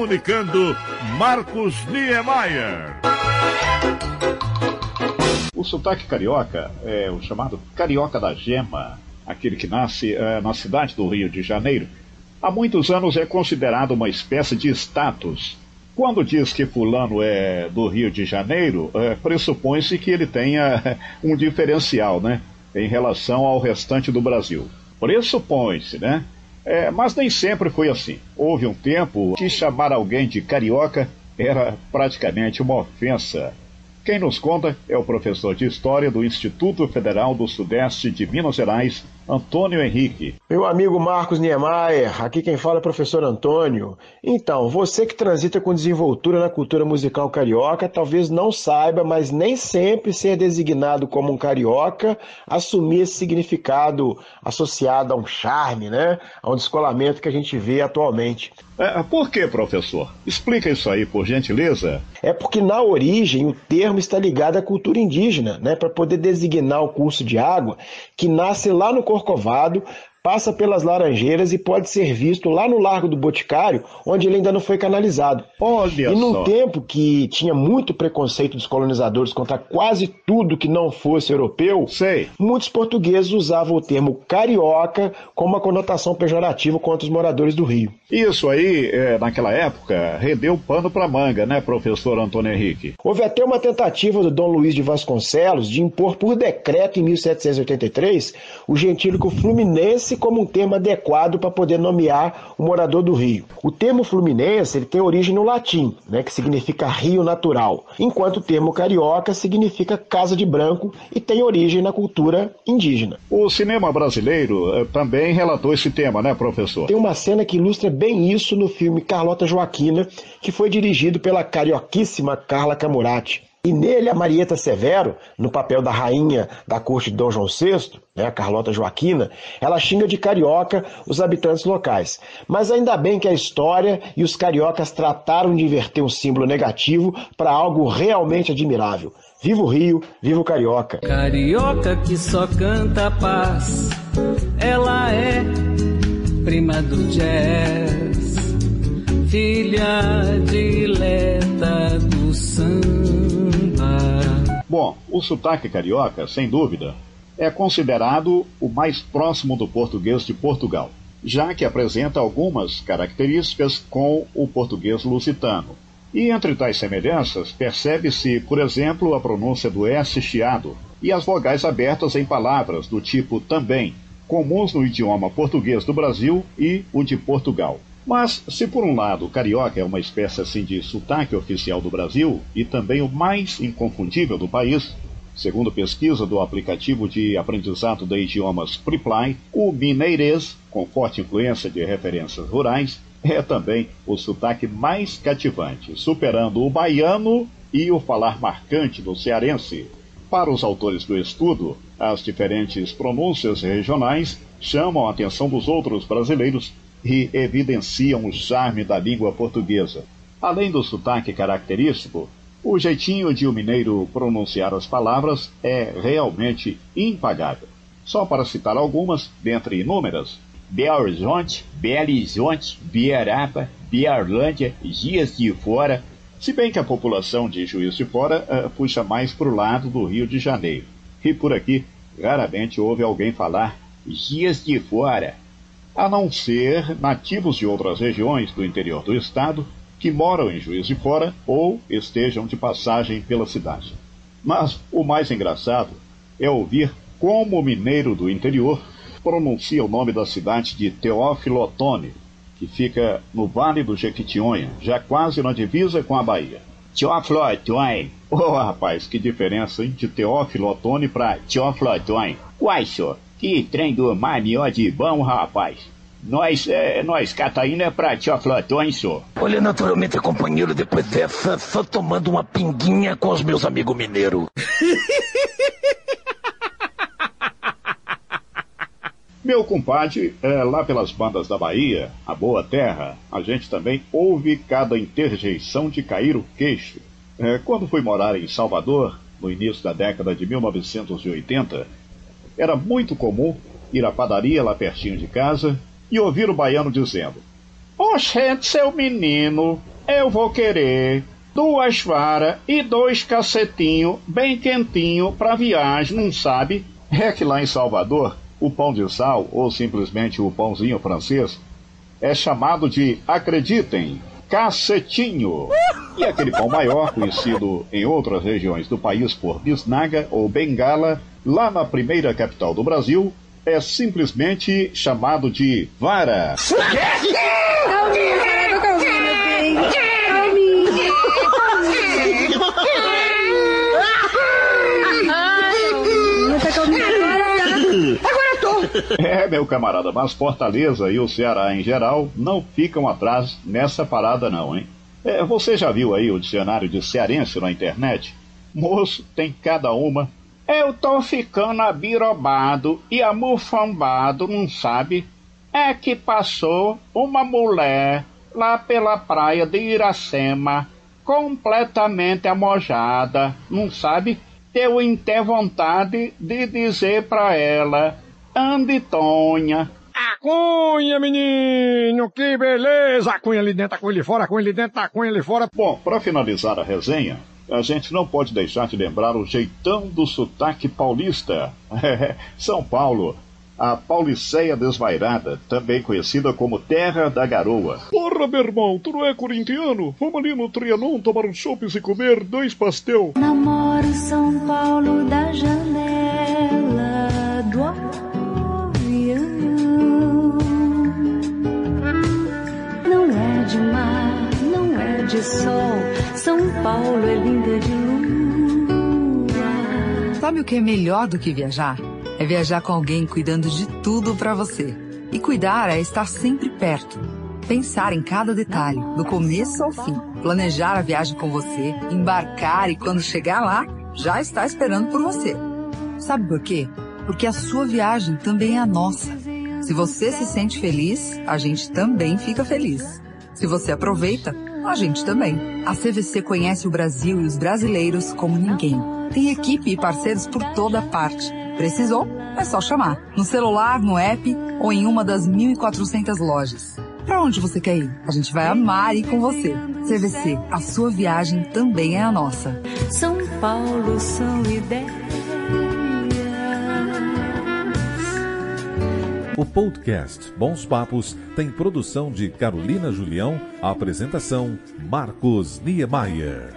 comunicando Marcos Niemeyer. O sotaque carioca é o chamado carioca da gema, aquele que nasce é, na cidade do Rio de Janeiro. Há muitos anos é considerado uma espécie de status. Quando diz que fulano é do Rio de Janeiro, é, pressupõe-se que ele tenha um diferencial, né? Em relação ao restante do Brasil. Pressupõe-se, né? É, mas nem sempre foi assim. Houve um tempo que chamar alguém de carioca era praticamente uma ofensa. Quem nos conta é o professor de História do Instituto Federal do Sudeste de Minas Gerais, Antônio Henrique. Meu amigo Marcos Niemeyer, aqui quem fala é o professor Antônio. Então, você que transita com desenvoltura na cultura musical carioca, talvez não saiba, mas nem sempre ser designado como um carioca assumir esse significado associado a um charme, né? A um descolamento que a gente vê atualmente. É, por que, professor? Explica isso aí, por gentileza. É porque na origem o termo está ligado à cultura indígena, né? Para poder designar o curso de água que nasce lá no Corcovado, passa pelas Laranjeiras e pode ser visto lá no Largo do Boticário, onde ele ainda não foi canalizado. Olha e num só. tempo que tinha muito preconceito dos colonizadores contra quase tudo que não fosse europeu, Sei. muitos portugueses usavam o termo carioca como uma conotação pejorativa contra os moradores do Rio. Isso aí, é, naquela época, rendeu pano pra manga, né, professor Antônio Henrique? Houve até uma tentativa do Dom Luiz de Vasconcelos de impor por decreto em 1783 o gentílico fluminense como um termo adequado para poder nomear o morador do Rio. O termo fluminense ele tem origem no latim, né, que significa rio natural, enquanto o termo carioca significa casa de branco e tem origem na cultura indígena. O cinema brasileiro eh, também relatou esse tema, né, professor? Tem uma cena que ilustra bem isso no filme Carlota Joaquina, que foi dirigido pela carioquíssima Carla Camurati. E nele, a Marieta Severo, no papel da rainha da corte de Dom João VI, né, a Carlota Joaquina, ela xinga de carioca os habitantes locais. Mas ainda bem que a história e os cariocas trataram de inverter um símbolo negativo para algo realmente admirável. Viva o Rio, viva o carioca. Carioca que só canta paz, ela é prima do jazz, o sotaque carioca, sem dúvida, é considerado o mais próximo do português de Portugal, já que apresenta algumas características com o português lusitano. E entre tais semelhanças, percebe-se, por exemplo, a pronúncia do S chiado e as vogais abertas em palavras do tipo também, comuns no idioma português do Brasil e o de Portugal. Mas, se por um lado o carioca é uma espécie assim de sotaque oficial do Brasil e também o mais inconfundível do país, segundo pesquisa do aplicativo de aprendizado de idiomas Preply, o mineirês, com forte influência de referências rurais, é também o sotaque mais cativante, superando o baiano e o falar marcante do cearense. Para os autores do estudo, as diferentes pronúncias regionais chamam a atenção dos outros brasileiros e evidenciam o charme da língua portuguesa. Além do sotaque característico, o jeitinho de o um mineiro pronunciar as palavras é realmente impagável. Só para citar algumas, dentre inúmeras, Belo Horizonte, Belo Horizonte, Biarapa, Biarlândia, Dias de Fora, se bem que a população de Juiz de Fora uh, puxa mais para o lado do Rio de Janeiro. E por aqui, raramente ouve alguém falar Dias de Fora, a não ser nativos de outras regiões do interior do estado que moram em Juiz de Fora ou estejam de passagem pela cidade. Mas o mais engraçado é ouvir como o mineiro do interior pronuncia o nome da cidade de Teófilo Otoni, que fica no Vale do Jequitinhonha, já quase na divisa com a Bahia. Teófilo Otoni. Oh, rapaz, que diferença, hein? De Teófilo Otoni para Teófilo Otoni. Uai, senhor, que trem do manió de bom, rapaz. Nós, é, nós, Cataína é pra Teófilo Otoni, senhor. Olha, naturalmente, companheiro, depois dessa, só tomando uma pinguinha com os meus amigos mineiros. Meu compadre, é, lá pelas bandas da Bahia, a Boa Terra, a gente também ouve cada interjeição de cair o queixo. É, quando fui morar em Salvador, no início da década de 1980, era muito comum ir à padaria lá pertinho de casa e ouvir o baiano dizendo: Oxente, seu menino, eu vou querer duas varas e dois cacetinhos bem quentinho pra viagem, não sabe? É que lá em Salvador, o pão de sal, ou simplesmente o pãozinho francês, é chamado de, acreditem, cacetinho. E aquele pão maior, conhecido em outras regiões do país por bisnaga ou bengala, lá na primeira capital do Brasil, é simplesmente chamado de vara. É, meu camarada, mas Fortaleza e o Ceará em geral não ficam atrás nessa parada não, hein? É, você já viu aí o dicionário de cearense na internet? Moço, tem cada uma. Eu tô ficando abirobado e amufambado, não sabe? É que passou uma mulher lá pela praia de Iracema, completamente amojada, não sabe? Eu em ter vontade de dizer pra ela, ande Tonha, A cunha, menino! Que beleza! A cunha ali dentro, a cunha ali fora, a cunha ali dentro, a cunha ali fora. Bom, para finalizar a resenha, a gente não pode deixar de lembrar o jeitão do sotaque paulista. São Paulo, a Pauliceia Desvairada, também conhecida como Terra da Garoa. Porra, meu irmão, tu não é corintiano? Vamos ali no Trianon tomar um chopes e comer dois pastel. Namoro São Paulo da janela de sol. São Paulo é linda de lua. Sabe o que é melhor do que viajar? É viajar com alguém cuidando de tudo pra você. E cuidar é estar sempre perto. Pensar em cada detalhe, do começo ao fim. Planejar a viagem com você, embarcar e quando chegar lá, já está esperando por você. Sabe por quê? Porque a sua viagem também é a nossa. Se você se sente feliz, a gente também fica feliz. Se você aproveita, a gente também. A CVC conhece o Brasil e os brasileiros como ninguém. Tem equipe e parceiros por toda parte. Precisou? É só chamar. No celular, no app ou em uma das 1.400 lojas. Para onde você quer ir? A gente vai amar ir com você. CVC, a sua viagem também é a nossa. São Paulo são ideias. O podcast Bons Papos tem produção de Carolina Julião, apresentação Marcos Niemeyer.